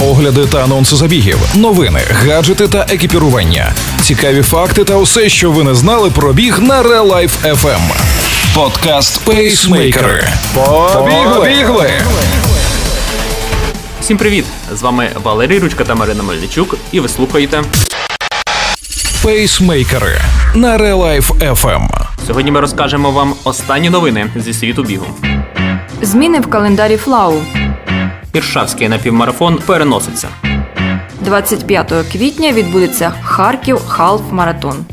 огляди та анонси забігів, новини, гаджети та екіпірування, цікаві факти та усе, що ви не знали про біг на Real Life FM. Подкаст Пейсмейкери. Побігли! Всім привіт! З вами Валерій Ручка та Марина Мельничук, і ви слухаєте. Пейсмейкери на Real Life FM. Сьогодні ми розкажемо вам останні новини зі світу бігу. Зміни в календарі Флау. Іршавський напівмарафон переноситься. 25 квітня відбудеться Харків Халф Маратон.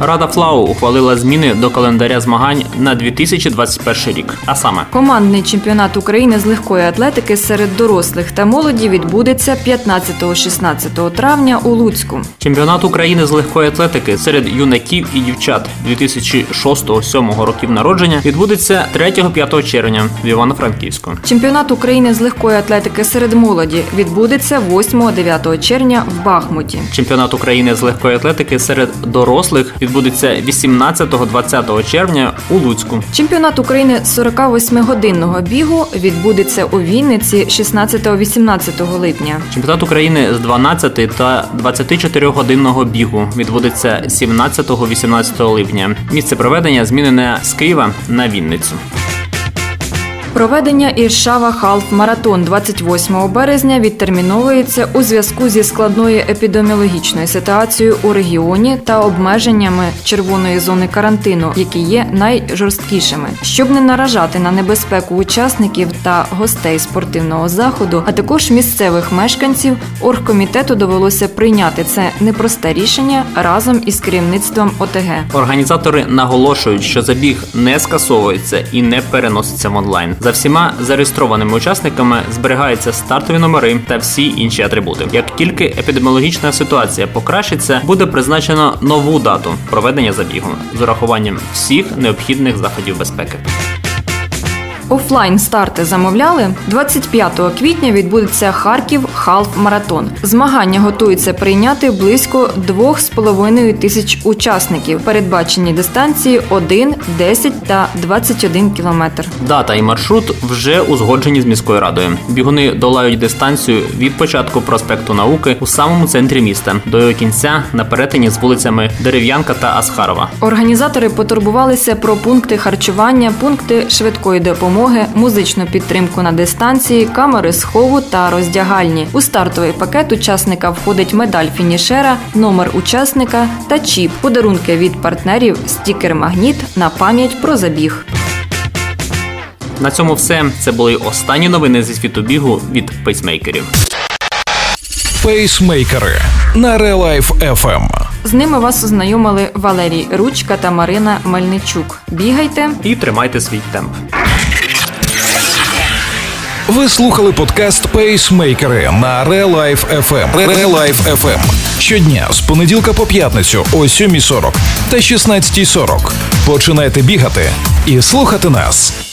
Рада Флау ухвалила зміни до календаря змагань на 2021 рік. А саме Командний чемпіонат України з легкої атлетики серед дорослих та молоді відбудеться 15-16 травня у Луцьку. чемпіонат України з легкої атлетики серед юнаків і дівчат 2006-2007 років народження відбудеться 3-5 червня в Івано-Франківську. Чемпіонат України з легкої атлетики серед молоді відбудеться 8-9 червня в Бахмуті. Чемпіонат України з легкої атлетики серед дорослих відбудеться 18-20 червня у Луцьку. Чемпіонат України з 48-годинного бігу відбудеться у Вінниці 16-18 липня. Чемпіонат України з 12 та 24 годинного бігу відбудеться 17-18 липня. Місце проведення змінене з Києва на Вінницю. Проведення Іршава Халф Маратон 28 березня відтерміновується у зв'язку зі складною епідеміологічною ситуацією у регіоні та обмеженнями червоної зони карантину, які є найжорсткішими, щоб не наражати на небезпеку учасників та гостей спортивного заходу, а також місцевих мешканців. Оргкомітету довелося прийняти це непросте рішення разом із керівництвом ОТГ. Організатори наголошують, що забіг не скасовується і не переноситься в онлайн. За всіма зареєстрованими учасниками зберігаються стартові номери та всі інші атрибути. Як тільки епідеміологічна ситуація покращиться, буде призначено нову дату проведення забігу з урахуванням всіх необхідних заходів безпеки. Офлайн старти замовляли 25 квітня. Відбудеться Харків Халф Маратон. Змагання готуються прийняти близько 2,5 тисяч учасників. Передбачені дистанції 1, 10 та 21 кілометр. Дата і маршрут вже узгоджені з міською радою. Бігуни долають дистанцію від початку проспекту науки у самому центрі міста до його кінця на перетині з вулицями Дерев'янка та Асхарова. Організатори потурбувалися про пункти харчування, пункти швидкої допомоги, музичну підтримку на дистанції, камери схову та роздягальні. У стартовий пакет учасника входить медаль фінішера, номер учасника та чіп, подарунки від партнерів, стікер-магніт на пам'ять про забіг. На цьому все. Це були останні новини зі світу бігу від пейсмейкерів. Пейсмейкери на Real Life FM. З ними вас ознайомили Валерій Ручка та Марина Мельничук. Бігайте! І тримайте свій темп. Ви слухали подкаст Пейсмейкери на Real Life FM. Real Life FM. Щодня з понеділка по п'ятницю о 7.40 та 16.40. Починайте бігати і слухати нас.